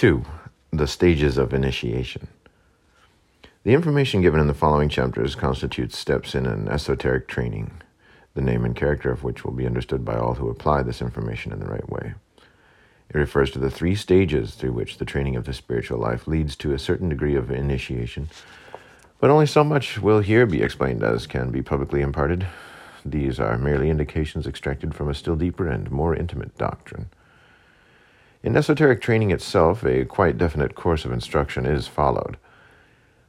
2. The stages of initiation. The information given in the following chapters constitutes steps in an esoteric training, the name and character of which will be understood by all who apply this information in the right way. It refers to the three stages through which the training of the spiritual life leads to a certain degree of initiation, but only so much will here be explained as can be publicly imparted. These are merely indications extracted from a still deeper and more intimate doctrine. In esoteric training itself, a quite definite course of instruction is followed.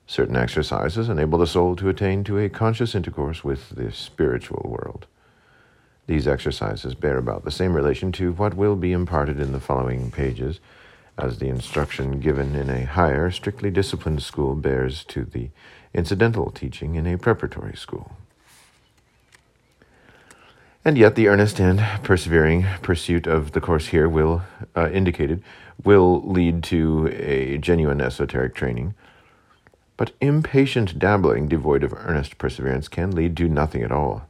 Certain exercises enable the soul to attain to a conscious intercourse with the spiritual world. These exercises bear about the same relation to what will be imparted in the following pages as the instruction given in a higher, strictly disciplined school bears to the incidental teaching in a preparatory school. And yet, the earnest and persevering pursuit of the course here will uh, indicated will lead to a genuine esoteric training. But impatient dabbling, devoid of earnest perseverance, can lead to nothing at all.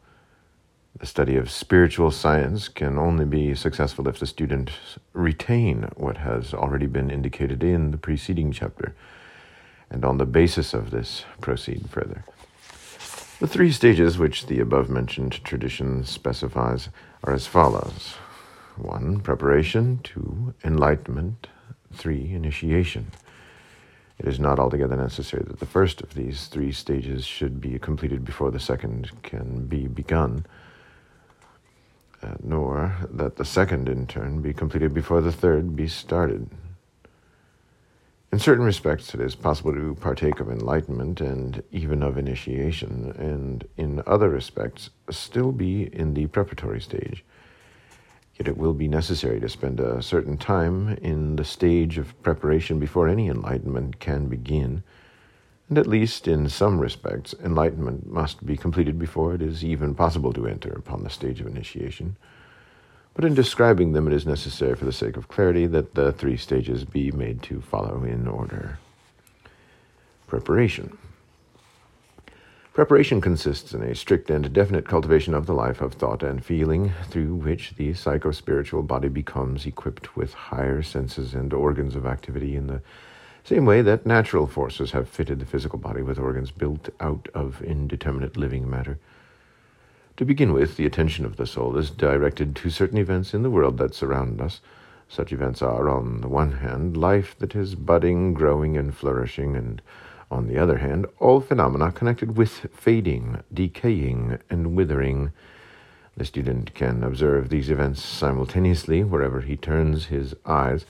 The study of spiritual science can only be successful if the student retain what has already been indicated in the preceding chapter, and on the basis of this proceed further. The three stages which the above mentioned tradition specifies are as follows 1. Preparation, 2. Enlightenment, 3. Initiation. It is not altogether necessary that the first of these three stages should be completed before the second can be begun, uh, nor that the second, in turn, be completed before the third be started. In certain respects, it is possible to partake of enlightenment and even of initiation, and in other respects, still be in the preparatory stage. Yet it will be necessary to spend a certain time in the stage of preparation before any enlightenment can begin, and at least in some respects, enlightenment must be completed before it is even possible to enter upon the stage of initiation. But in describing them, it is necessary, for the sake of clarity, that the three stages be made to follow in order. Preparation. Preparation consists in a strict and definite cultivation of the life of thought and feeling, through which the psychospiritual body becomes equipped with higher senses and organs of activity in the same way that natural forces have fitted the physical body with organs built out of indeterminate living matter. To begin with, the attention of the soul is directed to certain events in the world that surround us. Such events are, on the one hand, life that is budding, growing, and flourishing, and on the other hand, all phenomena connected with fading, decaying, and withering. The student can observe these events simultaneously wherever he turns his eyes,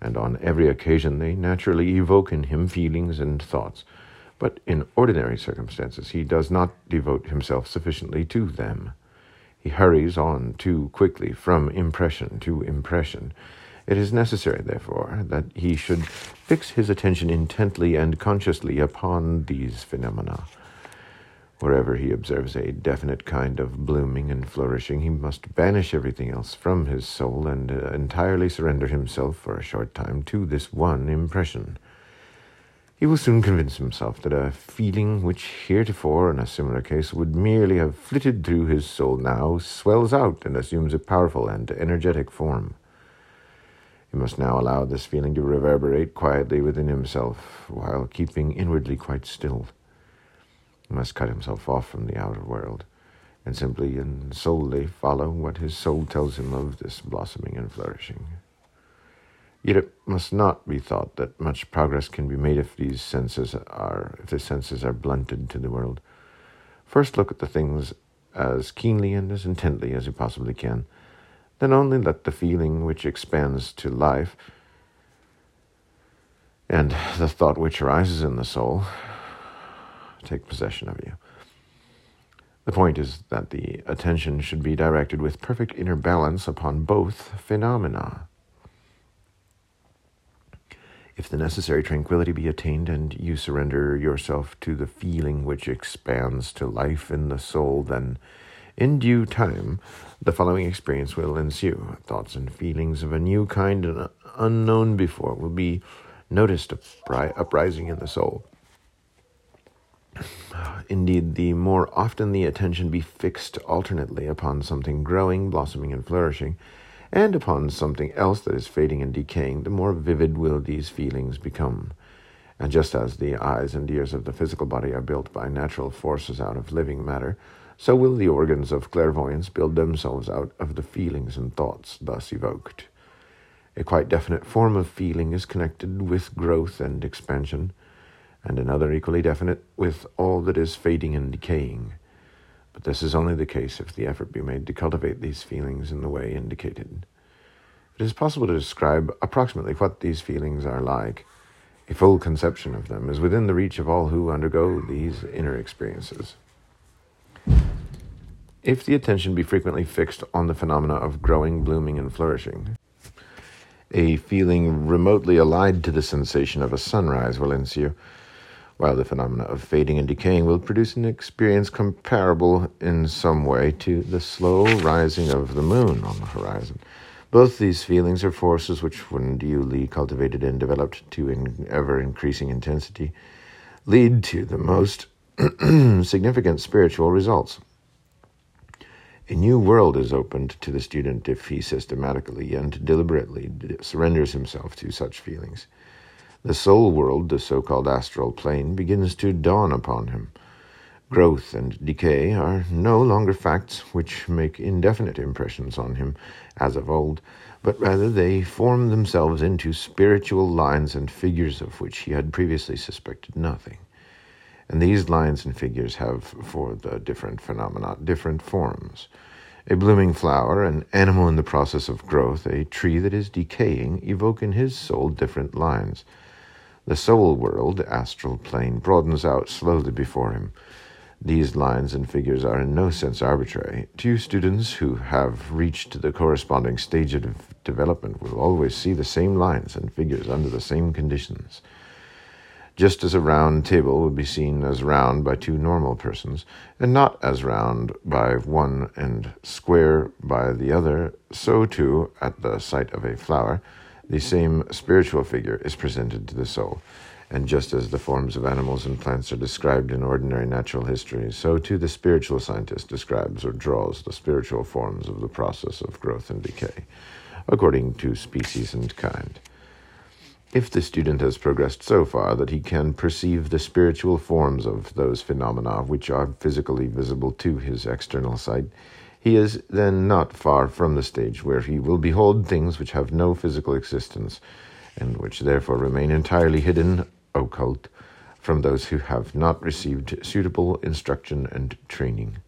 and on every occasion they naturally evoke in him feelings and thoughts but in ordinary circumstances he does not devote himself sufficiently to them. He hurries on too quickly from impression to impression. It is necessary, therefore, that he should fix his attention intently and consciously upon these phenomena. Wherever he observes a definite kind of blooming and flourishing, he must banish everything else from his soul and uh, entirely surrender himself for a short time to this one impression. He will soon convince himself that a feeling which heretofore, in a similar case, would merely have flitted through his soul now swells out and assumes a powerful and energetic form. He must now allow this feeling to reverberate quietly within himself while keeping inwardly quite still. He must cut himself off from the outer world and simply and solely follow what his soul tells him of this blossoming and flourishing. Yet it must not be thought that much progress can be made if these senses are if the senses are blunted to the world. First look at the things as keenly and as intently as you possibly can. Then only let the feeling which expands to life and the thought which arises in the soul take possession of you. The point is that the attention should be directed with perfect inner balance upon both phenomena. If the necessary tranquility be attained and you surrender yourself to the feeling which expands to life in the soul, then in due time the following experience will ensue. Thoughts and feelings of a new kind and unknown before will be noticed uprising in the soul. Indeed, the more often the attention be fixed alternately upon something growing, blossoming, and flourishing, and upon something else that is fading and decaying, the more vivid will these feelings become. And just as the eyes and ears of the physical body are built by natural forces out of living matter, so will the organs of clairvoyance build themselves out of the feelings and thoughts thus evoked. A quite definite form of feeling is connected with growth and expansion, and another equally definite with all that is fading and decaying. But this is only the case if the effort be made to cultivate these feelings in the way indicated. It is possible to describe approximately what these feelings are like. A full conception of them is within the reach of all who undergo these inner experiences. If the attention be frequently fixed on the phenomena of growing, blooming, and flourishing, a feeling remotely allied to the sensation of a sunrise will ensue, while the phenomena of fading and decaying will produce an experience comparable in some way to the slow rising of the moon on the horizon. Both these feelings are forces which, when duly cultivated and developed to in ever increasing intensity, lead to the most significant spiritual results. A new world is opened to the student if he systematically and deliberately surrenders himself to such feelings. The soul world, the so called astral plane, begins to dawn upon him. Growth and decay are no longer facts which make indefinite impressions on him as of old, but rather they form themselves into spiritual lines and figures of which he had previously suspected nothing. And these lines and figures have, for the different phenomena, different forms. A blooming flower, an animal in the process of growth, a tree that is decaying, evoke in his soul different lines. The soul world, astral plane, broadens out slowly before him. These lines and figures are in no sense arbitrary. Two students who have reached the corresponding stage of development will always see the same lines and figures under the same conditions just as a round table would be seen as round by two normal persons, and not as round by one and square by the other, so too, at the sight of a flower, the same spiritual figure is presented to the soul. And just as the forms of animals and plants are described in ordinary natural history, so too the spiritual scientist describes or draws the spiritual forms of the process of growth and decay, according to species and kind. If the student has progressed so far that he can perceive the spiritual forms of those phenomena which are physically visible to his external sight, he is then not far from the stage where he will behold things which have no physical existence, and which therefore remain entirely hidden, occult, from those who have not received suitable instruction and training.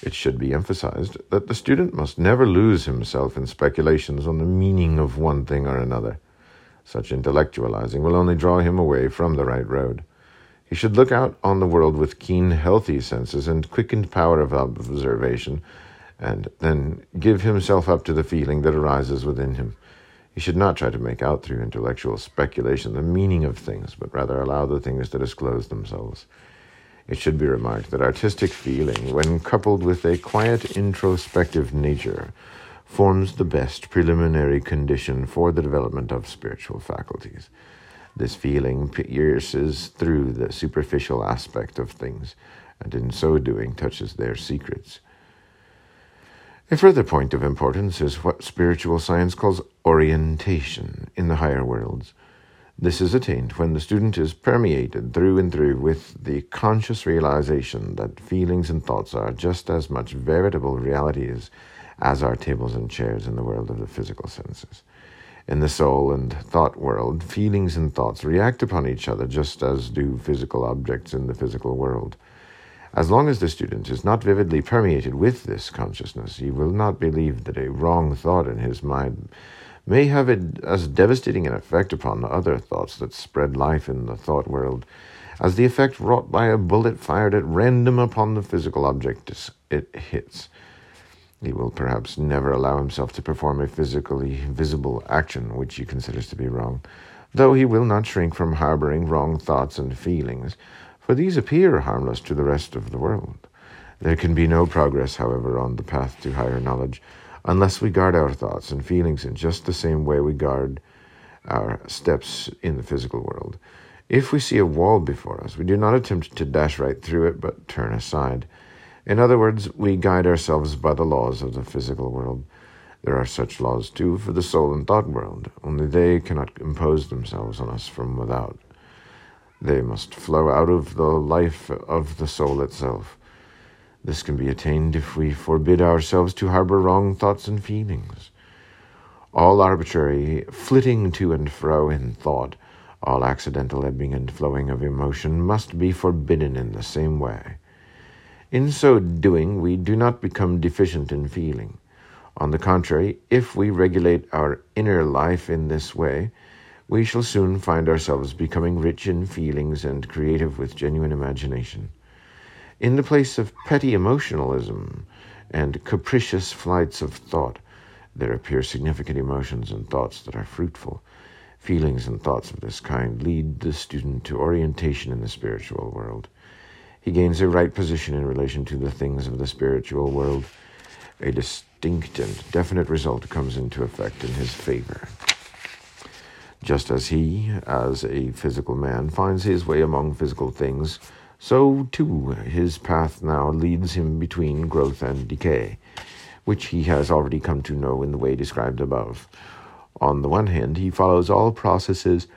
It should be emphasized that the student must never lose himself in speculations on the meaning of one thing or another. Such intellectualizing will only draw him away from the right road. He should look out on the world with keen, healthy senses and quickened power of observation, and then give himself up to the feeling that arises within him. He should not try to make out through intellectual speculation the meaning of things, but rather allow the things to disclose themselves. It should be remarked that artistic feeling, when coupled with a quiet, introspective nature, forms the best preliminary condition for the development of spiritual faculties. This feeling pierces through the superficial aspect of things, and in so doing touches their secrets. A further point of importance is what spiritual science calls orientation in the higher worlds. This is attained when the student is permeated through and through with the conscious realization that feelings and thoughts are just as much veritable realities as are tables and chairs in the world of the physical senses. In the soul and thought world, feelings and thoughts react upon each other just as do physical objects in the physical world. As long as the student is not vividly permeated with this consciousness, he will not believe that a wrong thought in his mind may have as devastating an effect upon the other thoughts that spread life in the thought world as the effect wrought by a bullet fired at random upon the physical object it hits. He will perhaps never allow himself to perform a physically visible action which he considers to be wrong, though he will not shrink from harboring wrong thoughts and feelings, for these appear harmless to the rest of the world. There can be no progress, however, on the path to higher knowledge unless we guard our thoughts and feelings in just the same way we guard our steps in the physical world. If we see a wall before us, we do not attempt to dash right through it, but turn aside. In other words, we guide ourselves by the laws of the physical world. There are such laws too for the soul and thought world, only they cannot impose themselves on us from without. They must flow out of the life of the soul itself. This can be attained if we forbid ourselves to harbor wrong thoughts and feelings. All arbitrary flitting to and fro in thought, all accidental ebbing and flowing of emotion must be forbidden in the same way. In so doing, we do not become deficient in feeling. On the contrary, if we regulate our inner life in this way, we shall soon find ourselves becoming rich in feelings and creative with genuine imagination. In the place of petty emotionalism and capricious flights of thought, there appear significant emotions and thoughts that are fruitful. Feelings and thoughts of this kind lead the student to orientation in the spiritual world. He gains a right position in relation to the things of the spiritual world. A distinct and definite result comes into effect in his favor. Just as he, as a physical man, finds his way among physical things, so too his path now leads him between growth and decay, which he has already come to know in the way described above. On the one hand, he follows all processes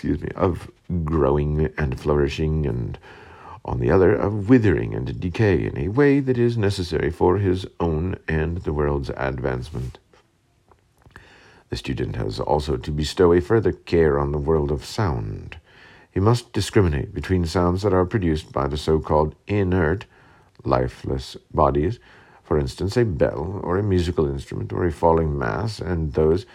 excuse me, of growing and flourishing, and on the other, of withering and decay in a way that is necessary for his own and the world's advancement. The student has also to bestow a further care on the world of sound. He must discriminate between sounds that are produced by the so called inert, lifeless bodies, for instance, a bell, or a musical instrument, or a falling mass, and those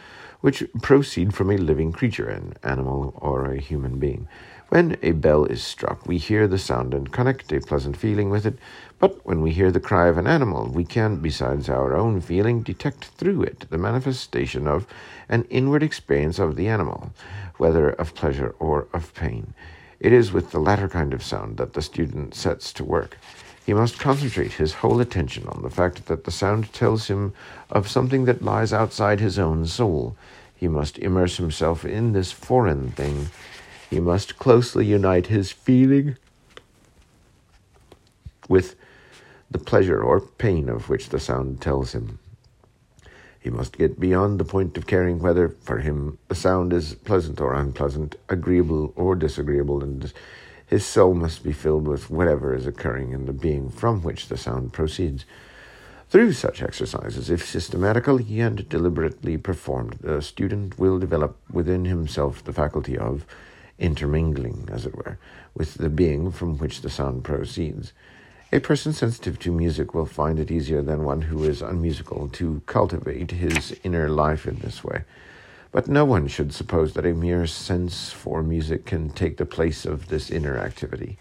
which proceed from a living creature, an animal or a human being. When a bell is struck, we hear the sound and connect a pleasant feeling with it, but when we hear the cry of an animal, we can, besides our own feeling, detect through it the manifestation of an inward experience of the animal, whether of pleasure or of pain. It is with the latter kind of sound that the student sets to work. He must concentrate his whole attention on the fact that the sound tells him of something that lies outside his own soul. He must immerse himself in this foreign thing he must closely unite his feeling with the pleasure or pain of which the sound tells him. He must get beyond the point of caring whether, for him, the sound is pleasant or unpleasant, agreeable or disagreeable, and his soul must be filled with whatever is occurring in the being from which the sound proceeds. Through such exercises, if systematically and deliberately performed, the student will develop within himself the faculty of intermingling, as it were, with the being from which the sound proceeds. A person sensitive to music will find it easier than one who is unmusical to cultivate his inner life in this way. But no one should suppose that a mere sense for music can take the place of this inner activity.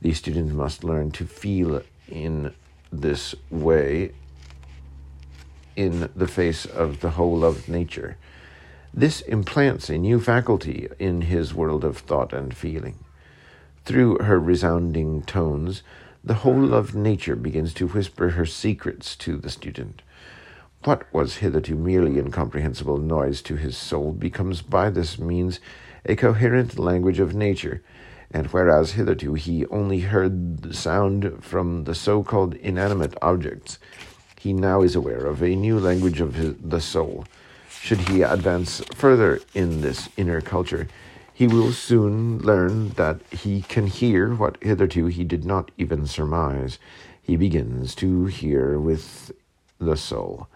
The student must learn to feel in this way in the face of the whole of nature. This implants a new faculty in his world of thought and feeling. Through her resounding tones, the whole of nature begins to whisper her secrets to the student. What was hitherto merely incomprehensible noise to his soul becomes by this means a coherent language of nature, and whereas hitherto he only heard the sound from the so called inanimate objects, he now is aware of a new language of his, the soul should he advance further in this inner culture, he will soon learn that he can hear what hitherto he did not even surmise. He begins to hear with the soul.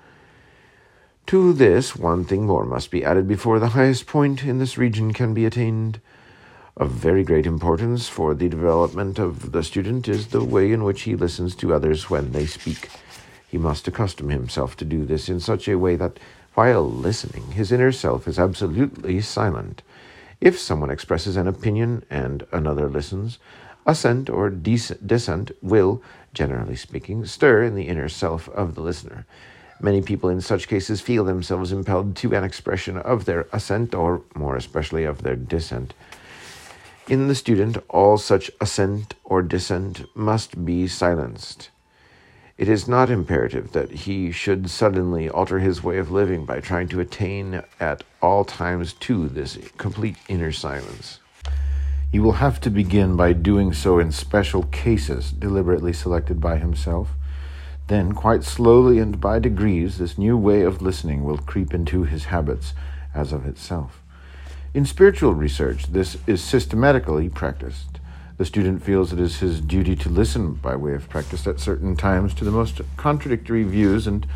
To this, one thing more must be added before the highest point in this region can be attained. Of very great importance for the development of the student is the way in which he listens to others when they speak. He must accustom himself to do this in such a way that while listening, his inner self is absolutely silent. If someone expresses an opinion and another listens, assent or dissent will, generally speaking, stir in the inner self of the listener. Many people in such cases feel themselves impelled to an expression of their assent or, more especially, of their dissent. In the student, all such assent or dissent must be silenced. It is not imperative that he should suddenly alter his way of living by trying to attain at all times to this complete inner silence. He will have to begin by doing so in special cases deliberately selected by himself. Then, quite slowly and by degrees, this new way of listening will creep into his habits as of itself. In spiritual research, this is systematically practiced. The student feels it is his duty to listen by way of practice at certain times to the most contradictory views and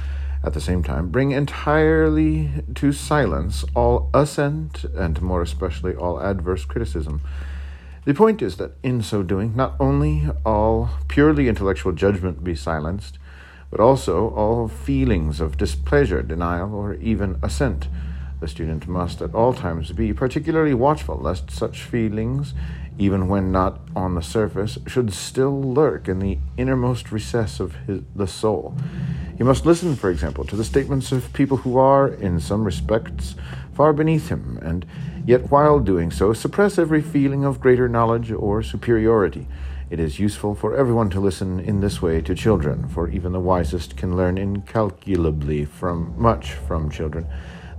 at the same time bring entirely to silence all assent and more especially all adverse criticism. The point is that in so doing, not only all purely intellectual judgment be silenced, but also all feelings of displeasure, denial, or even assent. The student must at all times be particularly watchful lest such feelings, even when not on the surface, should still lurk in the innermost recess of his, the soul. He must listen, for example, to the statements of people who are, in some respects, far beneath him, and yet while doing so, suppress every feeling of greater knowledge or superiority. It is useful for everyone to listen in this way to children, for even the wisest can learn incalculably from much from children.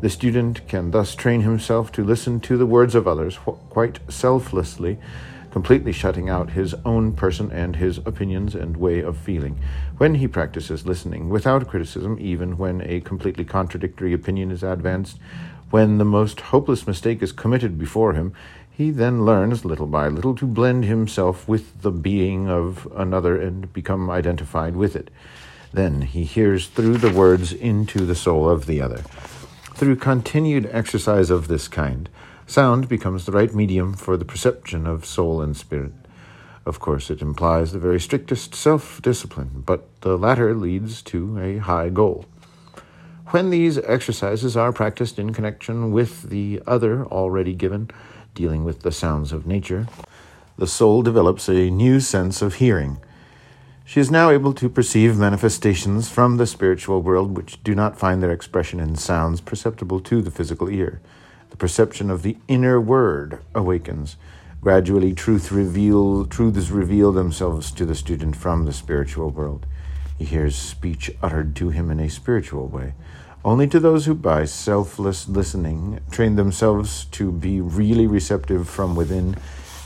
The student can thus train himself to listen to the words of others quite selflessly, completely shutting out his own person and his opinions and way of feeling. When he practices listening without criticism, even when a completely contradictory opinion is advanced, when the most hopeless mistake is committed before him, he then learns, little by little, to blend himself with the being of another and become identified with it. Then he hears through the words into the soul of the other. Through continued exercise of this kind, sound becomes the right medium for the perception of soul and spirit. Of course, it implies the very strictest self discipline, but the latter leads to a high goal. When these exercises are practiced in connection with the other already given, dealing with the sounds of nature, the soul develops a new sense of hearing. She is now able to perceive manifestations from the spiritual world which do not find their expression in sounds perceptible to the physical ear. The perception of the inner word awakens. Gradually, truth reveal, truths reveal themselves to the student from the spiritual world. He hears speech uttered to him in a spiritual way. Only to those who, by selfless listening, train themselves to be really receptive from within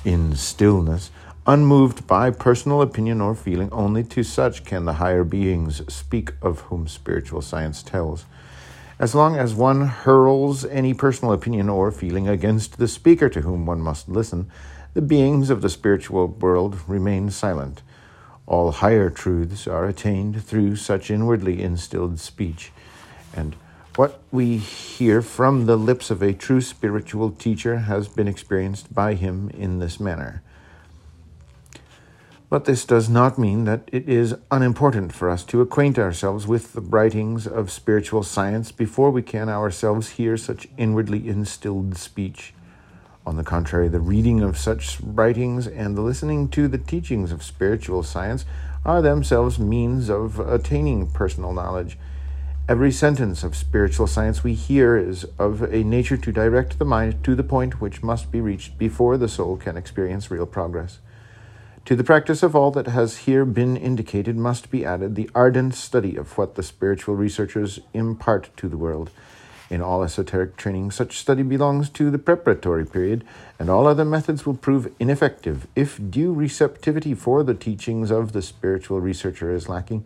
in stillness, unmoved by personal opinion or feeling, only to such can the higher beings speak of whom spiritual science tells. As long as one hurls any personal opinion or feeling against the speaker to whom one must listen, the beings of the spiritual world remain silent. All higher truths are attained through such inwardly instilled speech. And what we hear from the lips of a true spiritual teacher has been experienced by him in this manner. But this does not mean that it is unimportant for us to acquaint ourselves with the writings of spiritual science before we can ourselves hear such inwardly instilled speech. On the contrary, the reading of such writings and the listening to the teachings of spiritual science are themselves means of attaining personal knowledge Every sentence of spiritual science we hear is of a nature to direct the mind to the point which must be reached before the soul can experience real progress. To the practice of all that has here been indicated must be added the ardent study of what the spiritual researchers impart to the world. In all esoteric training, such study belongs to the preparatory period, and all other methods will prove ineffective if due receptivity for the teachings of the spiritual researcher is lacking.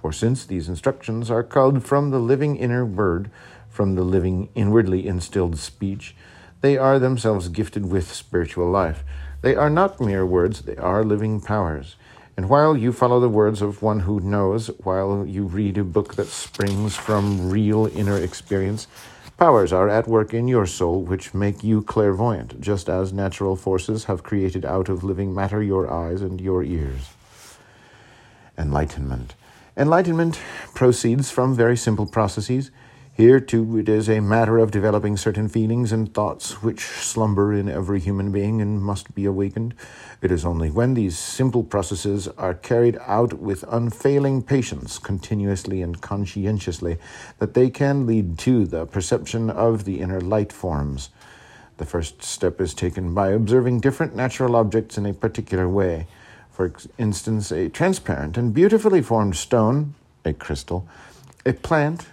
For since these instructions are culled from the living inner word, from the living inwardly instilled speech, they are themselves gifted with spiritual life. They are not mere words, they are living powers. And while you follow the words of one who knows, while you read a book that springs from real inner experience, powers are at work in your soul which make you clairvoyant, just as natural forces have created out of living matter your eyes and your ears. Enlightenment. Enlightenment proceeds from very simple processes. Here, too, it is a matter of developing certain feelings and thoughts which slumber in every human being and must be awakened. It is only when these simple processes are carried out with unfailing patience, continuously and conscientiously, that they can lead to the perception of the inner light forms. The first step is taken by observing different natural objects in a particular way. For instance, a transparent and beautifully formed stone, a crystal, a plant,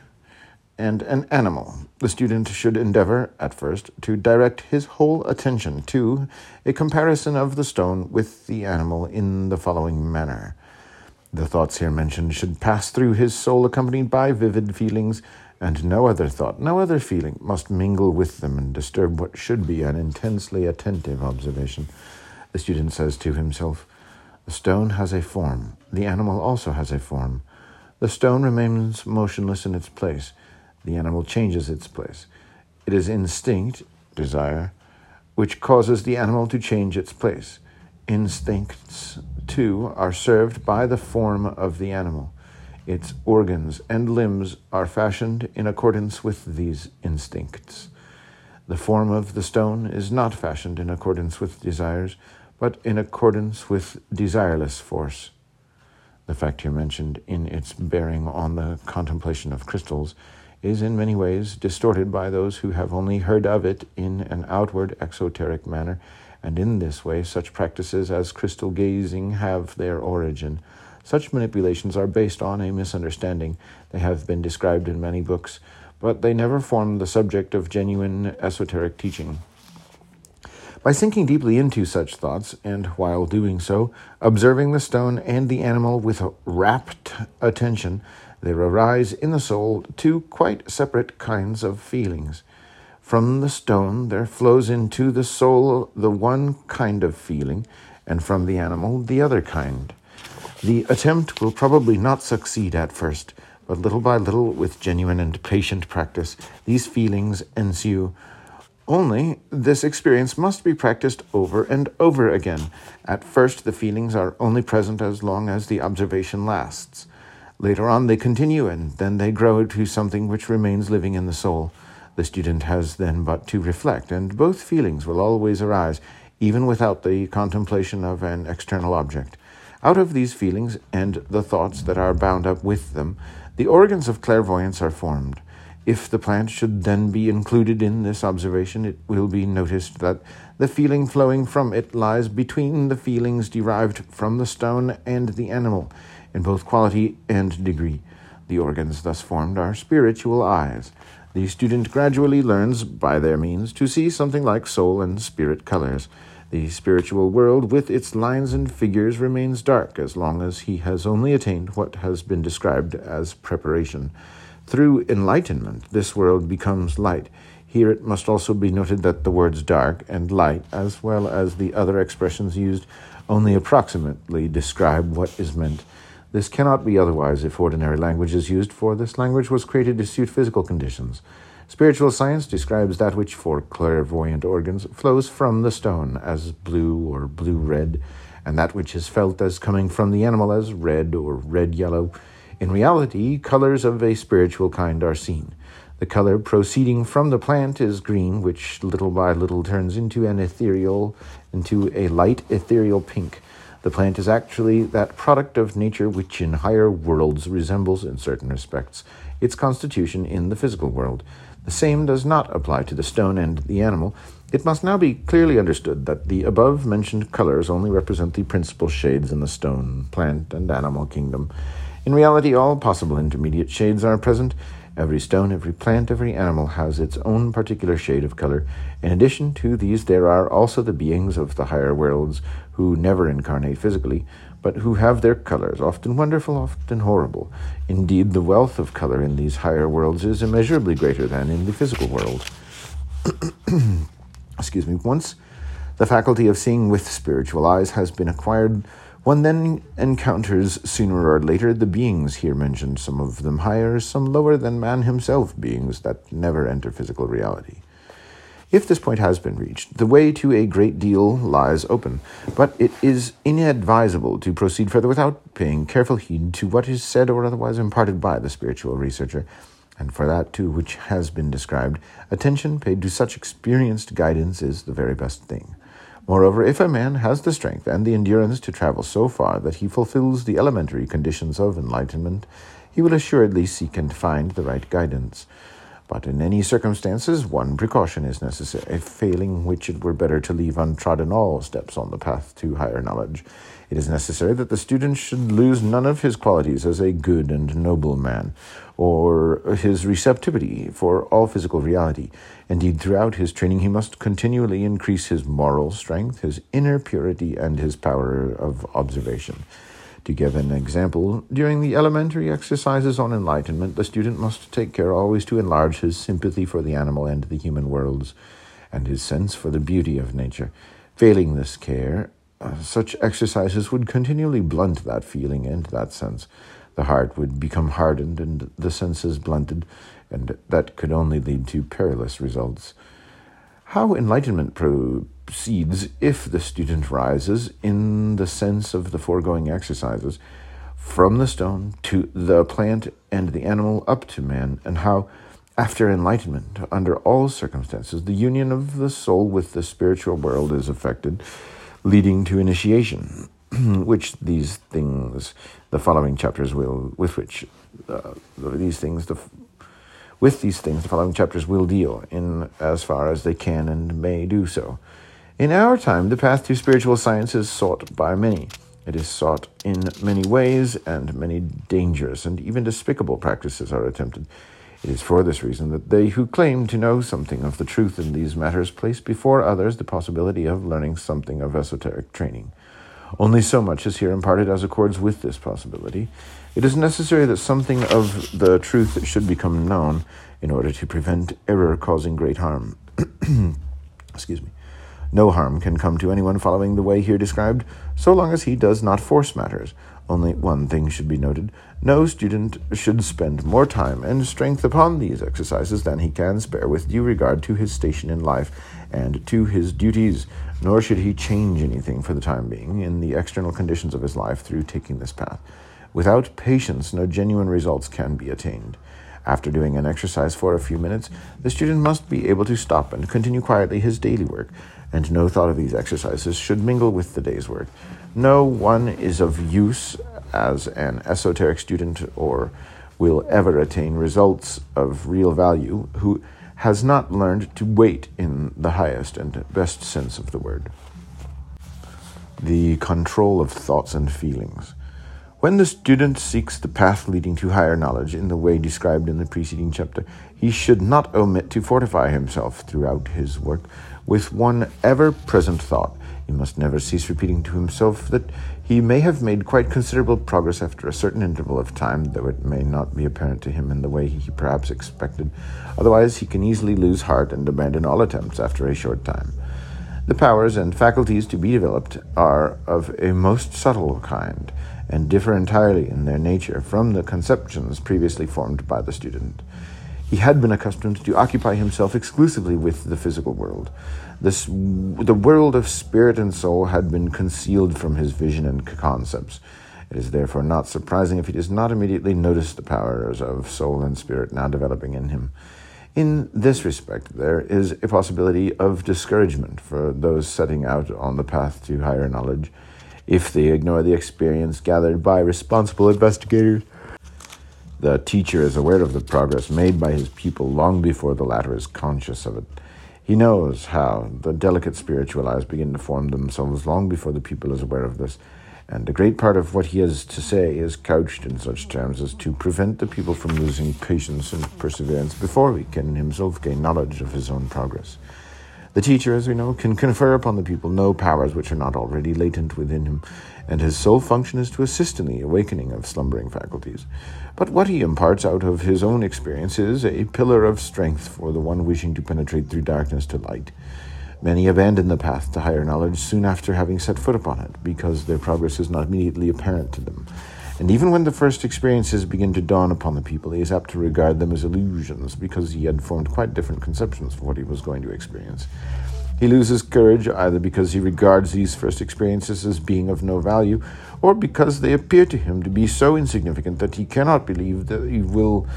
and an animal. The student should endeavor, at first, to direct his whole attention to a comparison of the stone with the animal in the following manner. The thoughts here mentioned should pass through his soul accompanied by vivid feelings, and no other thought, no other feeling must mingle with them and disturb what should be an intensely attentive observation. The student says to himself, The stone has a form, the animal also has a form. The stone remains motionless in its place, the animal changes its place. It is instinct, desire, which causes the animal to change its place. Instincts, too, are served by the form of the animal. Its organs and limbs are fashioned in accordance with these instincts. The form of the stone is not fashioned in accordance with desires, but in accordance with desireless force. The fact here mentioned in its bearing on the contemplation of crystals is in many ways distorted by those who have only heard of it in an outward exoteric manner, and in this way such practices as crystal gazing have their origin. Such manipulations are based on a misunderstanding. They have been described in many books, but they never form the subject of genuine esoteric teaching. By sinking deeply into such thoughts, and while doing so, observing the stone and the animal with rapt attention, there arise in the soul two quite separate kinds of feelings. From the stone there flows into the soul the one kind of feeling, and from the animal the other kind. The attempt will probably not succeed at first, but little by little, with genuine and patient practice, these feelings ensue only, this experience must be practiced over and over again. At first, the feelings are only present as long as the observation lasts. Later on, they continue, and then they grow to something which remains living in the soul. The student has then but to reflect, and both feelings will always arise, even without the contemplation of an external object. Out of these feelings and the thoughts that are bound up with them, the organs of clairvoyance are formed. If the plant should then be included in this observation, it will be noticed that the feeling flowing from it lies between the feelings derived from the stone and the animal, in both quality and degree. The organs thus formed are spiritual eyes. The student gradually learns, by their means, to see something like soul and spirit colors. The spiritual world, with its lines and figures, remains dark as long as he has only attained what has been described as preparation. Through enlightenment, this world becomes light. Here it must also be noted that the words dark and light, as well as the other expressions used, only approximately describe what is meant. This cannot be otherwise if ordinary language is used, for this language was created to suit physical conditions. Spiritual science describes that which, for clairvoyant organs, flows from the stone as blue or blue red, and that which is felt as coming from the animal as red or red yellow. In reality, colors of a spiritual kind are seen. The color proceeding from the plant is green, which little by little turns into an ethereal, into a light ethereal pink. The plant is actually that product of nature which in higher worlds resembles, in certain respects, its constitution in the physical world. The same does not apply to the stone and the animal. It must now be clearly understood that the above mentioned colors only represent the principal shades in the stone, plant, and animal kingdom. In reality, all possible intermediate shades are present. Every stone, every plant, every animal has its own particular shade of color. In addition to these, there are also the beings of the higher worlds who never incarnate physically, but who have their colors, often wonderful, often horrible. Indeed, the wealth of color in these higher worlds is immeasurably greater than in the physical world. Excuse me. Once the faculty of seeing with spiritual eyes has been acquired, one then encounters sooner or later the beings here mentioned, some of them higher, some lower than man himself, beings that never enter physical reality. If this point has been reached, the way to a great deal lies open, but it is inadvisable to proceed further without paying careful heed to what is said or otherwise imparted by the spiritual researcher, and for that too which has been described, attention paid to such experienced guidance is the very best thing. Moreover, if a man has the strength and the endurance to travel so far that he fulfills the elementary conditions of enlightenment, he will assuredly seek and find the right guidance. But in any circumstances, one precaution is necessary, failing which it were better to leave untrodden all steps on the path to higher knowledge. It is necessary that the student should lose none of his qualities as a good and noble man, or his receptivity for all physical reality. Indeed, throughout his training, he must continually increase his moral strength, his inner purity, and his power of observation. To give an example, during the elementary exercises on enlightenment, the student must take care always to enlarge his sympathy for the animal and the human worlds, and his sense for the beauty of nature. Failing this care, uh, such exercises would continually blunt that feeling and that sense. The heart would become hardened and the senses blunted, and that could only lead to perilous results. How enlightenment proceeds if the student rises in the sense of the foregoing exercises from the stone to the plant and the animal up to man, and how, after enlightenment, under all circumstances, the union of the soul with the spiritual world is effected, leading to initiation, which these things, the following chapters will, with which uh, these things, the with these things, the following chapters will deal, in as far as they can and may do so. In our time, the path to spiritual science is sought by many. It is sought in many ways, and many dangerous and even despicable practices are attempted. It is for this reason that they who claim to know something of the truth in these matters place before others the possibility of learning something of esoteric training. Only so much is here imparted as accords with this possibility. It is necessary that something of the truth should become known in order to prevent error causing great harm. Excuse me. No harm can come to anyone following the way here described, so long as he does not force matters. Only one thing should be noted no student should spend more time and strength upon these exercises than he can spare with due regard to his station in life and to his duties nor should he change anything for the time being in the external conditions of his life through taking this path. Without patience, no genuine results can be attained. After doing an exercise for a few minutes, the student must be able to stop and continue quietly his daily work, and no thought of these exercises should mingle with the day's work. No one is of use as an esoteric student or will ever attain results of real value who has not learned to wait in the highest and best sense of the word. The control of thoughts and feelings. When the student seeks the path leading to higher knowledge in the way described in the preceding chapter, he should not omit to fortify himself throughout his work with one ever present thought. He must never cease repeating to himself that he may have made quite considerable progress after a certain interval of time, though it may not be apparent to him in the way he perhaps expected. Otherwise, he can easily lose heart and abandon all attempts after a short time. The powers and faculties to be developed are of a most subtle kind, and differ entirely in their nature from the conceptions previously formed by the student. He had been accustomed to occupy himself exclusively with the physical world. This, the world of spirit and soul had been concealed from his vision and concepts. It is therefore not surprising if he does not immediately notice the powers of soul and spirit now developing in him. In this respect, there is a possibility of discouragement for those setting out on the path to higher knowledge if they ignore the experience gathered by responsible investigators. The teacher is aware of the progress made by his pupil long before the latter is conscious of it. He knows how the delicate spiritual eyes begin to form themselves long before the pupil is aware of this, and a great part of what he has to say is couched in such terms as to prevent the people from losing patience and perseverance before he can himself gain knowledge of his own progress. The teacher, as we know, can confer upon the pupil no powers which are not already latent within him, and his sole function is to assist in the awakening of slumbering faculties. But what he imparts out of his own experience is a pillar of strength for the one wishing to penetrate through darkness to light. Many abandon the path to higher knowledge soon after having set foot upon it, because their progress is not immediately apparent to them. And even when the first experiences begin to dawn upon the people, he is apt to regard them as illusions, because he had formed quite different conceptions of what he was going to experience. He loses courage either because he regards these first experiences as being of no value, or because they appear to him to be so insignificant that he cannot believe that he will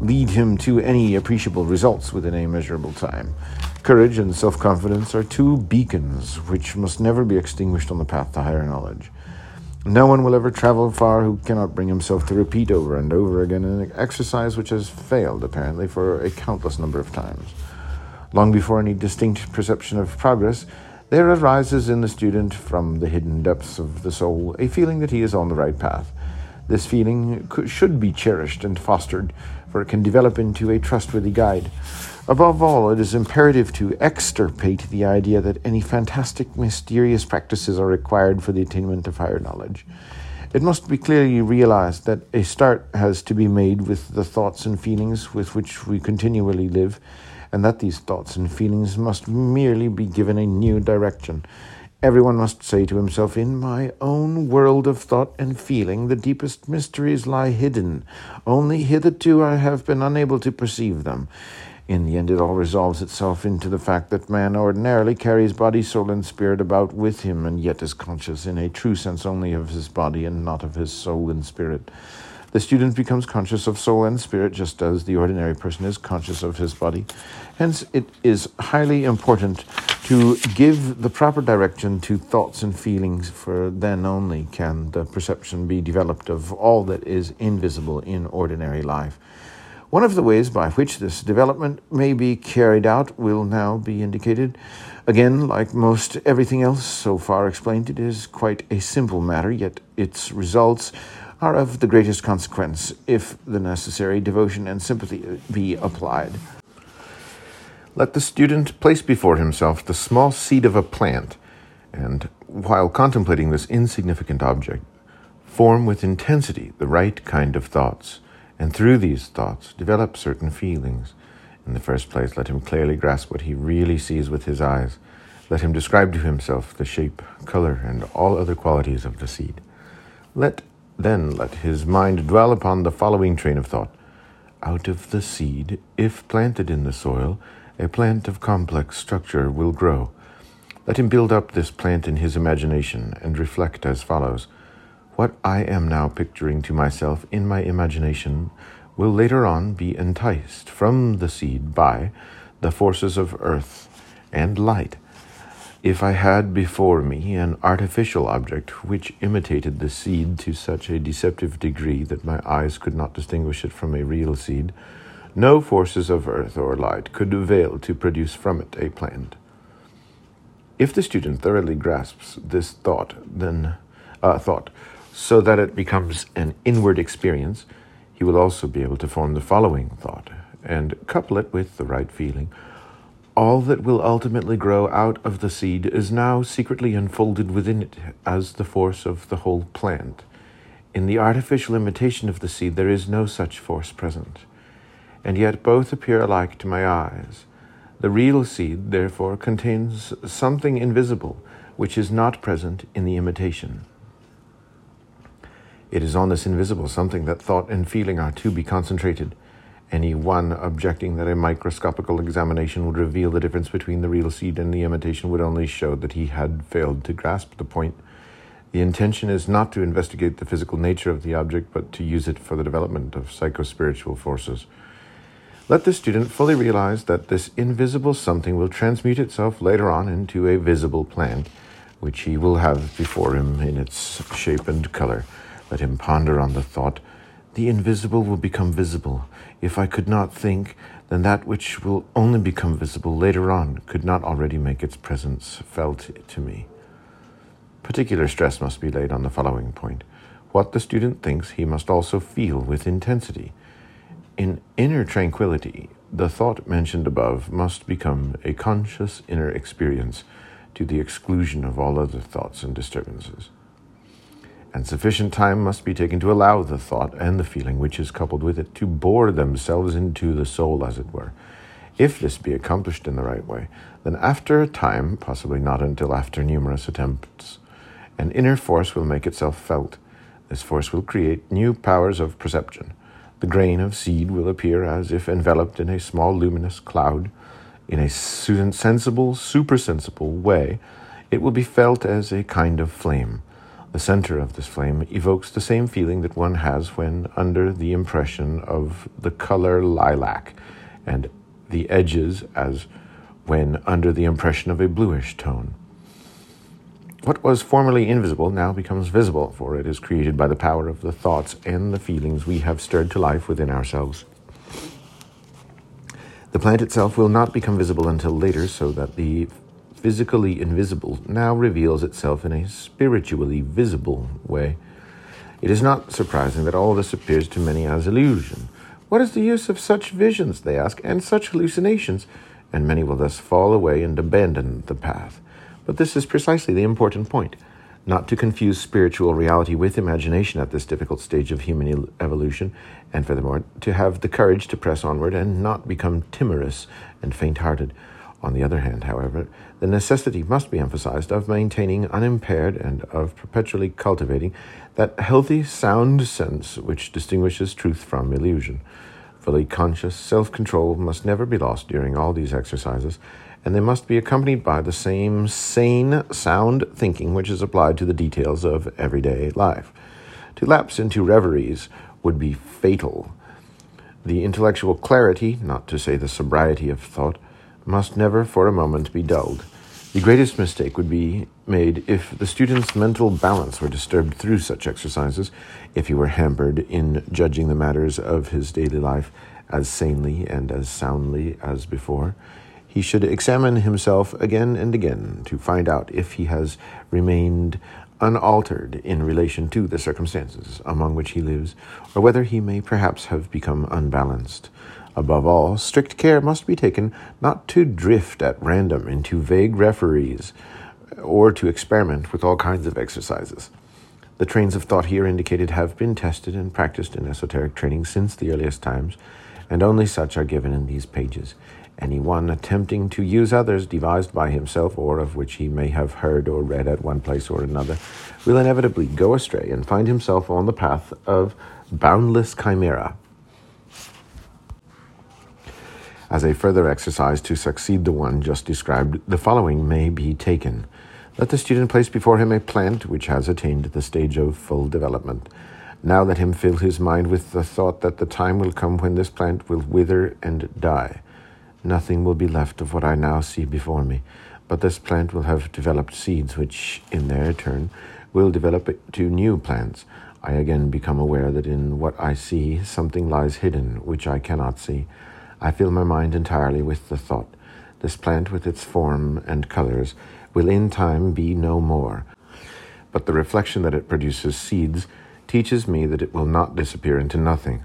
lead him to any appreciable results within a measurable time. Courage and self confidence are two beacons which must never be extinguished on the path to higher knowledge. No one will ever travel far who cannot bring himself to repeat over and over again an exercise which has failed, apparently, for a countless number of times. Long before any distinct perception of progress, there arises in the student from the hidden depths of the soul a feeling that he is on the right path. This feeling should be cherished and fostered, for it can develop into a trustworthy guide. Above all, it is imperative to extirpate the idea that any fantastic, mysterious practices are required for the attainment of higher knowledge. It must be clearly realized that a start has to be made with the thoughts and feelings with which we continually live, and that these thoughts and feelings must merely be given a new direction. Everyone must say to himself, In my own world of thought and feeling, the deepest mysteries lie hidden. Only hitherto I have been unable to perceive them. In the end, it all resolves itself into the fact that man ordinarily carries body, soul, and spirit about with him, and yet is conscious in a true sense only of his body and not of his soul and spirit. The student becomes conscious of soul and spirit just as the ordinary person is conscious of his body. Hence, it is highly important to give the proper direction to thoughts and feelings, for then only can the perception be developed of all that is invisible in ordinary life. One of the ways by which this development may be carried out will now be indicated. Again, like most everything else so far explained, it is quite a simple matter, yet its results are of the greatest consequence if the necessary devotion and sympathy be applied. Let the student place before himself the small seed of a plant, and while contemplating this insignificant object, form with intensity the right kind of thoughts and through these thoughts develop certain feelings. In the first place, let him clearly grasp what he really sees with his eyes. Let him describe to himself the shape, color, and all other qualities of the seed. Let then let his mind dwell upon the following train of thought. Out of the seed, if planted in the soil, a plant of complex structure will grow. Let him build up this plant in his imagination and reflect as follows. What I am now picturing to myself in my imagination will later on be enticed from the seed by the forces of earth and light. If I had before me an artificial object which imitated the seed to such a deceptive degree that my eyes could not distinguish it from a real seed, no forces of earth or light could avail to produce from it a plant. If the student thoroughly grasps this thought, then uh, thought, so that it becomes an inward experience, he will also be able to form the following thought and couple it with the right feeling. All that will ultimately grow out of the seed is now secretly unfolded within it as the force of the whole plant. In the artificial imitation of the seed, there is no such force present, and yet both appear alike to my eyes. The real seed, therefore, contains something invisible which is not present in the imitation. It is on this invisible something that thought and feeling are to be concentrated. Any one objecting that a microscopical examination would reveal the difference between the real seed and the imitation would only show that he had failed to grasp the point. The intention is not to investigate the physical nature of the object, but to use it for the development of psychospiritual forces. Let the student fully realize that this invisible something will transmute itself later on into a visible plant, which he will have before him in its shape and color. Let him ponder on the thought, The invisible will become visible. If I could not think, then that which will only become visible later on could not already make its presence felt to me. Particular stress must be laid on the following point. What the student thinks, he must also feel with intensity. In inner tranquility, the thought mentioned above must become a conscious inner experience to the exclusion of all other thoughts and disturbances and sufficient time must be taken to allow the thought and the feeling which is coupled with it to bore themselves into the soul, as it were. If this be accomplished in the right way, then after a time, possibly not until after numerous attempts, an inner force will make itself felt. This force will create new powers of perception. The grain of seed will appear as if enveloped in a small luminous cloud. In a sensible, supersensible way, it will be felt as a kind of flame the center of this flame evokes the same feeling that one has when under the impression of the color lilac, and the edges as when under the impression of a bluish tone. What was formerly invisible now becomes visible, for it is created by the power of the thoughts and the feelings we have stirred to life within ourselves. The plant itself will not become visible until later, so that the physically invisible now reveals itself in a spiritually visible way. It is not surprising that all this appears to many as illusion. What is the use of such visions, they ask, and such hallucinations? And many will thus fall away and abandon the path. But this is precisely the important point. not to confuse spiritual reality with imagination at this difficult stage of human evolution, and furthermore, to have the courage to press onward and not become timorous and faint hearted. On the other hand, however, the necessity must be emphasized of maintaining unimpaired and of perpetually cultivating that healthy, sound sense which distinguishes truth from illusion. Fully conscious self control must never be lost during all these exercises, and they must be accompanied by the same sane, sound thinking which is applied to the details of everyday life. To lapse into reveries would be fatal. The intellectual clarity, not to say the sobriety of thought, must never for a moment be dulled. The greatest mistake would be made if the student's mental balance were disturbed through such exercises, if he were hampered in judging the matters of his daily life as sanely and as soundly as before. He should examine himself again and again to find out if he has remained unaltered in relation to the circumstances among which he lives, or whether he may perhaps have become unbalanced. Above all, strict care must be taken not to drift at random into vague referees or to experiment with all kinds of exercises. The trains of thought here indicated have been tested and practiced in esoteric training since the earliest times, and only such are given in these pages. Any one attempting to use others devised by himself or of which he may have heard or read at one place or another will inevitably go astray and find himself on the path of boundless chimera. As a further exercise to succeed the one just described, the following may be taken. Let the student place before him a plant which has attained the stage of full development. Now let him fill his mind with the thought that the time will come when this plant will wither and die. Nothing will be left of what I now see before me, but this plant will have developed seeds which, in their turn, will develop to new plants. I again become aware that in what I see something lies hidden which I cannot see. I fill my mind entirely with the thought. This plant, with its form and colors, will in time be no more. But the reflection that it produces seeds teaches me that it will not disappear into nothing.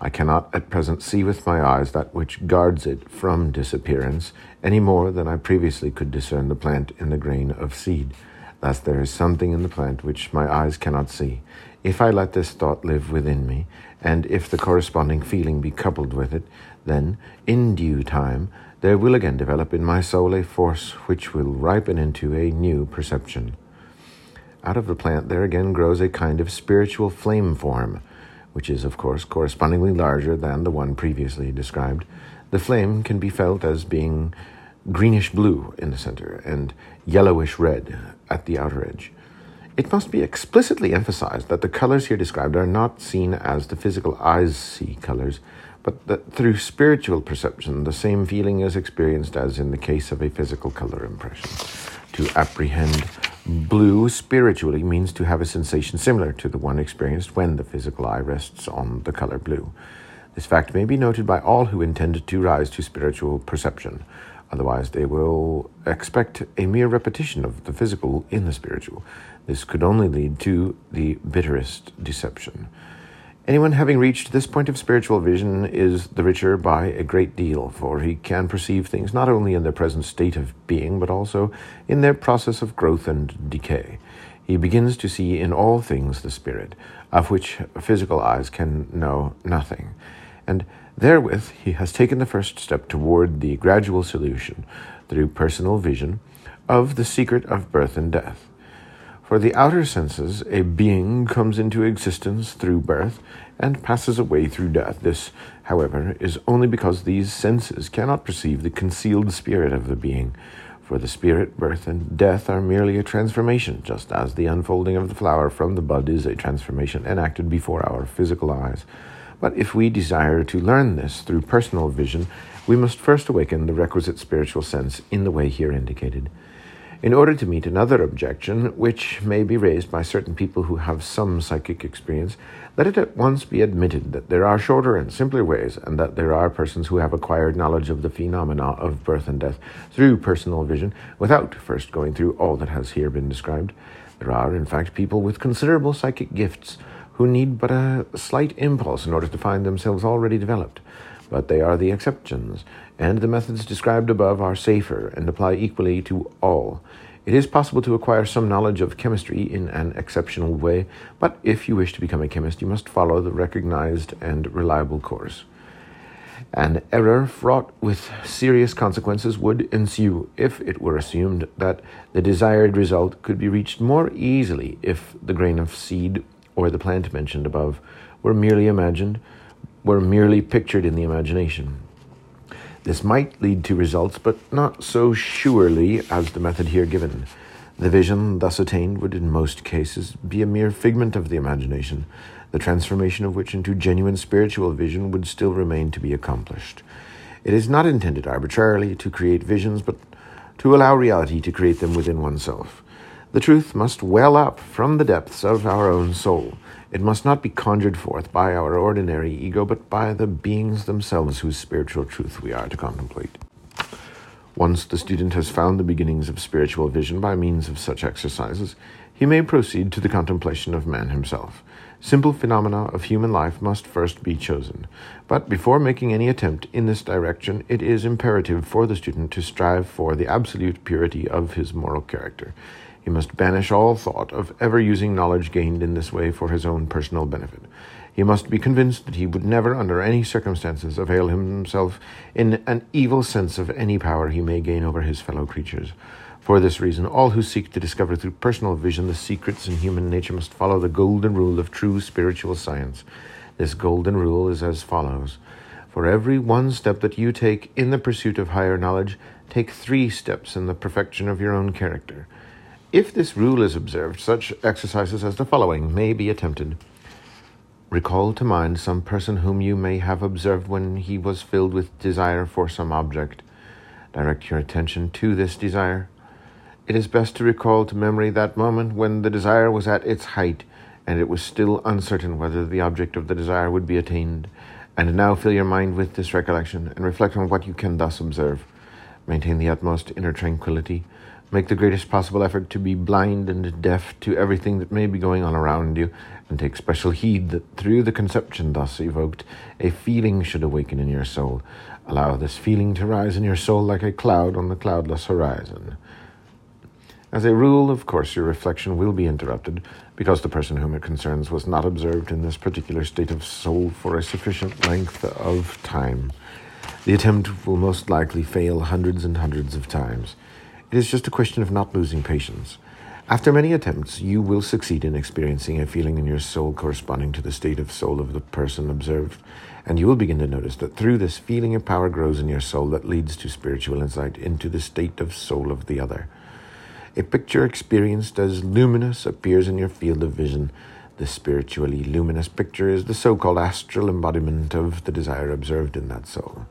I cannot at present see with my eyes that which guards it from disappearance any more than I previously could discern the plant in the grain of seed. Thus, there is something in the plant which my eyes cannot see. If I let this thought live within me, and if the corresponding feeling be coupled with it, then, in due time, there will again develop in my soul a force which will ripen into a new perception. Out of the plant there again grows a kind of spiritual flame form, which is, of course, correspondingly larger than the one previously described. The flame can be felt as being greenish blue in the center and yellowish red at the outer edge. It must be explicitly emphasized that the colors here described are not seen as the physical eyes see colors, but that through spiritual perception, the same feeling is experienced as in the case of a physical color impression. To apprehend blue spiritually means to have a sensation similar to the one experienced when the physical eye rests on the color blue. This fact may be noted by all who intend to rise to spiritual perception. Otherwise, they will expect a mere repetition of the physical in the spiritual. This could only lead to the bitterest deception. Anyone having reached this point of spiritual vision is the richer by a great deal, for he can perceive things not only in their present state of being, but also in their process of growth and decay. He begins to see in all things the spirit, of which physical eyes can know nothing. And therewith he has taken the first step toward the gradual solution, through personal vision, of the secret of birth and death. For the outer senses, a being comes into existence through birth and passes away through death. This, however, is only because these senses cannot perceive the concealed spirit of the being. For the spirit, birth, and death are merely a transformation, just as the unfolding of the flower from the bud is a transformation enacted before our physical eyes. But if we desire to learn this through personal vision, we must first awaken the requisite spiritual sense in the way here indicated in order to meet another objection, which may be raised by certain people who have some psychic experience, let it at once be admitted that there are shorter and simpler ways, and that there are persons who have acquired knowledge of the phenomena of birth and death through personal vision without first going through all that has here been described. There are, in fact, people with considerable psychic gifts who need but a slight impulse in order to find themselves already developed. But they are the exceptions, and the methods described above are safer and apply equally to all. It is possible to acquire some knowledge of chemistry in an exceptional way, but if you wish to become a chemist, you must follow the recognized and reliable course. An error fraught with serious consequences would ensue if it were assumed that the desired result could be reached more easily if the grain of seed or the plant mentioned above were merely imagined, were merely pictured in the imagination. This might lead to results, but not so surely as the method here given. The vision thus attained would, in most cases, be a mere figment of the imagination, the transformation of which into genuine spiritual vision would still remain to be accomplished. It is not intended arbitrarily to create visions, but to allow reality to create them within oneself. The truth must well up from the depths of our own soul. It must not be conjured forth by our ordinary ego, but by the beings themselves whose spiritual truth we are to contemplate. Once the student has found the beginnings of spiritual vision by means of such exercises, he may proceed to the contemplation of man himself. Simple phenomena of human life must first be chosen. But before making any attempt in this direction, it is imperative for the student to strive for the absolute purity of his moral character. He must banish all thought of ever using knowledge gained in this way for his own personal benefit. He must be convinced that he would never, under any circumstances, avail himself in an evil sense of any power he may gain over his fellow creatures. For this reason, all who seek to discover through personal vision the secrets in human nature must follow the golden rule of true spiritual science. This golden rule is as follows For every one step that you take in the pursuit of higher knowledge, take three steps in the perfection of your own character. If this rule is observed, such exercises as the following may be attempted. Recall to mind some person whom you may have observed when he was filled with desire for some object. Direct your attention to this desire. It is best to recall to memory that moment when the desire was at its height and it was still uncertain whether the object of the desire would be attained. And now fill your mind with this recollection and reflect on what you can thus observe. Maintain the utmost inner tranquility Make the greatest possible effort to be blind and deaf to everything that may be going on around you, and take special heed that through the conception thus evoked, a feeling should awaken in your soul. Allow this feeling to rise in your soul like a cloud on the cloudless horizon. As a rule, of course, your reflection will be interrupted because the person whom it concerns was not observed in this particular state of soul for a sufficient length of time. The attempt will most likely fail hundreds and hundreds of times. It is just a question of not losing patience. After many attempts, you will succeed in experiencing a feeling in your soul corresponding to the state of soul of the person observed, and you will begin to notice that through this feeling a power grows in your soul that leads to spiritual insight into the state of soul of the other. A picture experienced as luminous appears in your field of vision. The spiritually luminous picture is the so called astral embodiment of the desire observed in that soul.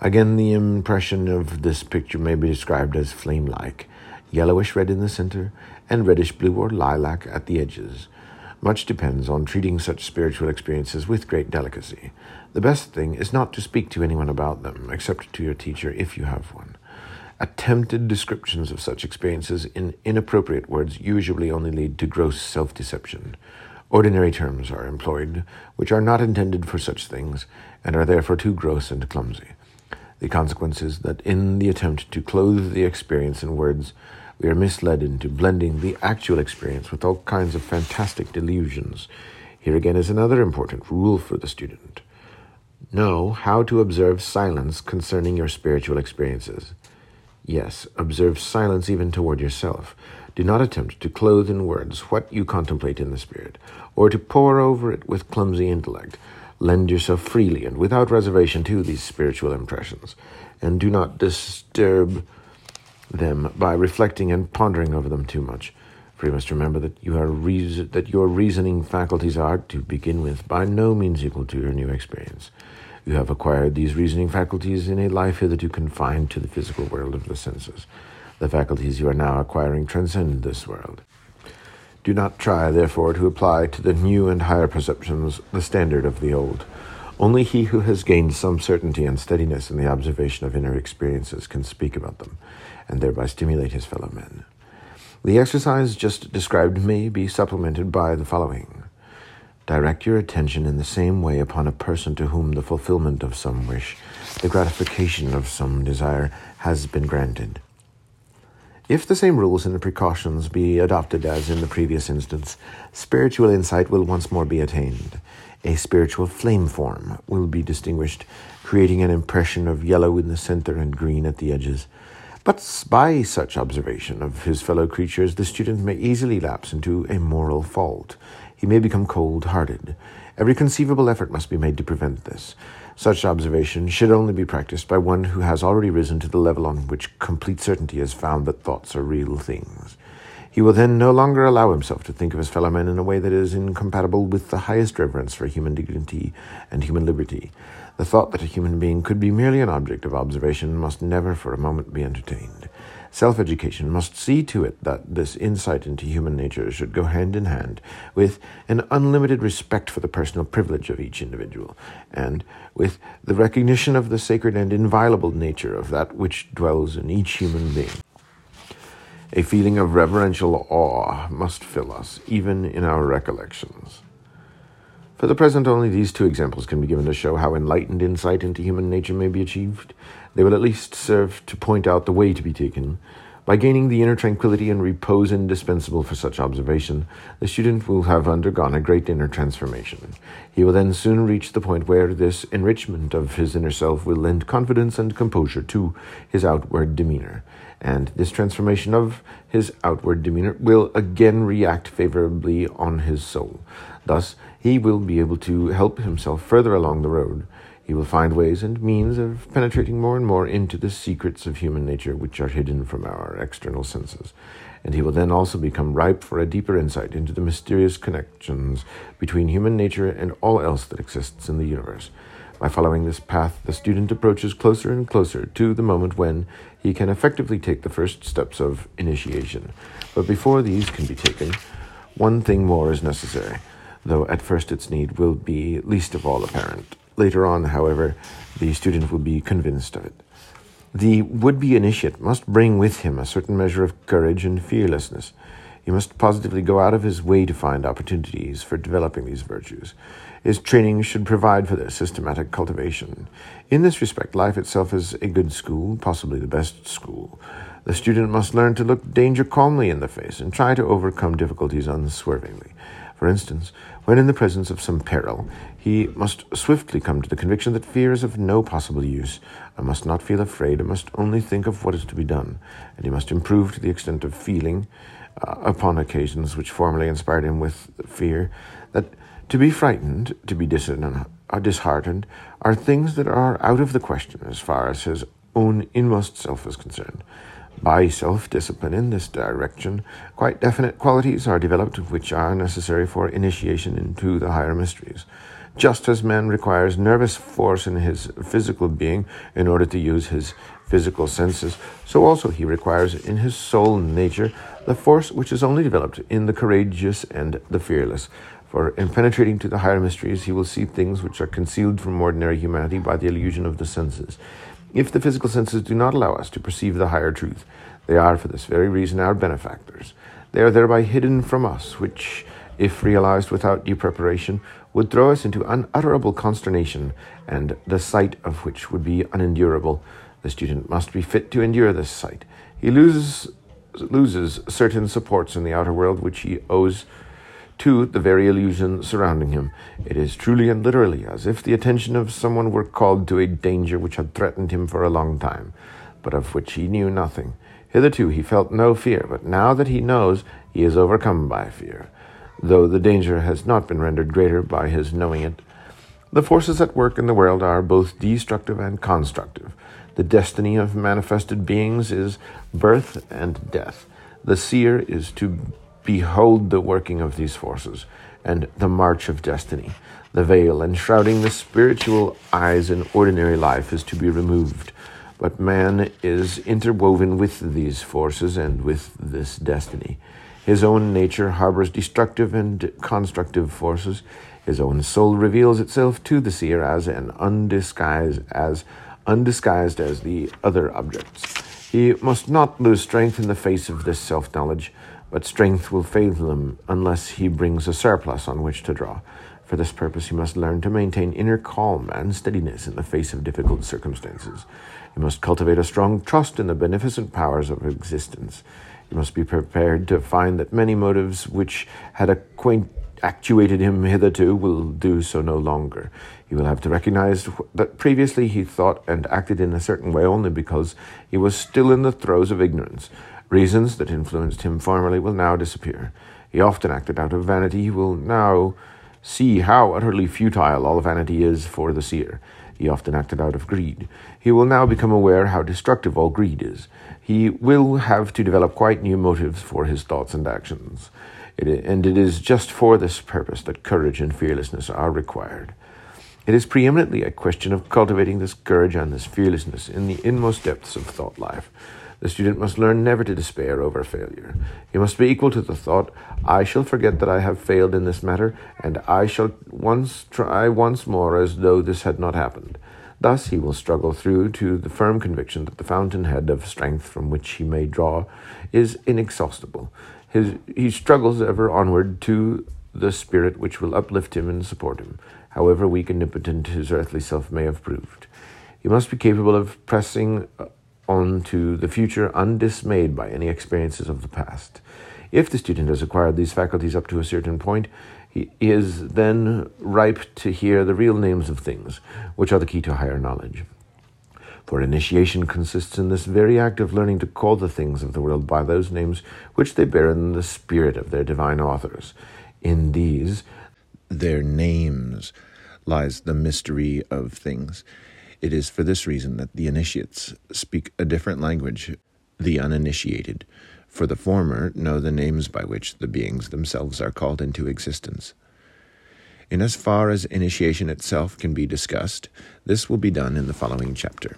Again, the impression of this picture may be described as flame like, yellowish red in the center, and reddish blue or lilac at the edges. Much depends on treating such spiritual experiences with great delicacy. The best thing is not to speak to anyone about them, except to your teacher if you have one. Attempted descriptions of such experiences in inappropriate words usually only lead to gross self deception. Ordinary terms are employed, which are not intended for such things, and are therefore too gross and clumsy. The consequence is that in the attempt to clothe the experience in words, we are misled into blending the actual experience with all kinds of fantastic delusions. Here again is another important rule for the student. Know how to observe silence concerning your spiritual experiences. Yes, observe silence even toward yourself. Do not attempt to clothe in words what you contemplate in the spirit, or to pour over it with clumsy intellect. Lend yourself freely and without reservation to these spiritual impressions, and do not disturb them by reflecting and pondering over them too much. For you must remember that you are reason- that your reasoning faculties are, to begin with, by no means equal to your new experience. You have acquired these reasoning faculties in a life hitherto confined to the physical world of the senses. The faculties you are now acquiring transcend this world. Do not try, therefore, to apply to the new and higher perceptions the standard of the old. Only he who has gained some certainty and steadiness in the observation of inner experiences can speak about them, and thereby stimulate his fellow men. The exercise just described may be supplemented by the following. Direct your attention in the same way upon a person to whom the fulfillment of some wish, the gratification of some desire, has been granted. If the same rules and precautions be adopted as in the previous instance, spiritual insight will once more be attained. A spiritual flame form will be distinguished, creating an impression of yellow in the center and green at the edges. But by such observation of his fellow creatures, the student may easily lapse into a moral fault. He may become cold hearted. Every conceivable effort must be made to prevent this. Such observation should only be practiced by one who has already risen to the level on which complete certainty has found that thoughts are real things. He will then no longer allow himself to think of his fellow men in a way that is incompatible with the highest reverence for human dignity and human liberty. The thought that a human being could be merely an object of observation must never for a moment be entertained. Self education must see to it that this insight into human nature should go hand in hand with an unlimited respect for the personal privilege of each individual, and with the recognition of the sacred and inviolable nature of that which dwells in each human being. A feeling of reverential awe must fill us, even in our recollections. For the present, only these two examples can be given to show how enlightened insight into human nature may be achieved. They will at least serve to point out the way to be taken. By gaining the inner tranquility and repose indispensable for such observation, the student will have undergone a great inner transformation. He will then soon reach the point where this enrichment of his inner self will lend confidence and composure to his outward demeanor and this transformation of his outward demeanor will again react favorably on his soul. Thus, he will be able to help himself further along the road. He will find ways and means of penetrating more and more into the secrets of human nature which are hidden from our external senses. And he will then also become ripe for a deeper insight into the mysterious connections between human nature and all else that exists in the universe. By following this path, the student approaches closer and closer to the moment when he can effectively take the first steps of initiation. But before these can be taken, one thing more is necessary, though at first its need will be least of all apparent. Later on, however, the student will be convinced of it. The would be initiate must bring with him a certain measure of courage and fearlessness. He must positively go out of his way to find opportunities for developing these virtues. His training should provide for their systematic cultivation. In this respect, life itself is a good school, possibly the best school. The student must learn to look danger calmly in the face and try to overcome difficulties unswervingly. For instance, when in the presence of some peril, he must swiftly come to the conviction that fear is of no possible use. I must not feel afraid, I must only think of what is to be done, and he must improve to the extent of feeling, uh, upon occasions which formerly inspired him with fear, that to be frightened, to be uh, disheartened, are things that are out of the question as far as his own inmost self is concerned. By self discipline in this direction, quite definite qualities are developed which are necessary for initiation into the higher mysteries. Just as man requires nervous force in his physical being in order to use his physical senses, so also he requires in his soul nature the force which is only developed in the courageous and the fearless. For in penetrating to the higher mysteries, he will see things which are concealed from ordinary humanity by the illusion of the senses. If the physical senses do not allow us to perceive the higher truth, they are for this very reason our benefactors. They are thereby hidden from us, which, if realized without due preparation, would throw us into unutterable consternation, and the sight of which would be unendurable. The student must be fit to endure this sight. He loses loses certain supports in the outer world which he owes to the very illusion surrounding him. It is truly and literally as if the attention of someone were called to a danger which had threatened him for a long time, but of which he knew nothing. Hitherto he felt no fear, but now that he knows, he is overcome by fear, though the danger has not been rendered greater by his knowing it. The forces at work in the world are both destructive and constructive. The destiny of manifested beings is birth and death. The seer is to Behold the working of these forces and the march of destiny. The veil enshrouding the spiritual eyes in ordinary life is to be removed, but man is interwoven with these forces and with this destiny. His own nature harbors destructive and constructive forces. His own soul reveals itself to the seer as an undisguised as undisguised as the other objects. He must not lose strength in the face of this self knowledge but strength will fail him unless he brings a surplus on which to draw. For this purpose, he must learn to maintain inner calm and steadiness in the face of difficult circumstances. He must cultivate a strong trust in the beneficent powers of existence. He must be prepared to find that many motives which had acquaint- actuated him hitherto will do so no longer. He will have to recognize that previously he thought and acted in a certain way only because he was still in the throes of ignorance. Reasons that influenced him formerly will now disappear. He often acted out of vanity. He will now see how utterly futile all vanity is for the seer. He often acted out of greed. He will now become aware how destructive all greed is. He will have to develop quite new motives for his thoughts and actions. It, and it is just for this purpose that courage and fearlessness are required. It is preeminently a question of cultivating this courage and this fearlessness in the inmost depths of thought life. The student must learn never to despair over failure. He must be equal to the thought, I shall forget that I have failed in this matter, and I shall once try once more as though this had not happened. Thus he will struggle through to the firm conviction that the fountainhead of strength from which he may draw is inexhaustible. His, he struggles ever onward to the spirit which will uplift him and support him, however weak and impotent his earthly self may have proved. He must be capable of pressing on to the future undismayed by any experiences of the past. If the student has acquired these faculties up to a certain point, he is then ripe to hear the real names of things, which are the key to higher knowledge. For initiation consists in this very act of learning to call the things of the world by those names which they bear in the spirit of their divine authors. In these, their names, lies the mystery of things. It is for this reason that the initiates speak a different language, the uninitiated, for the former know the names by which the beings themselves are called into existence. In as far as initiation itself can be discussed, this will be done in the following chapter.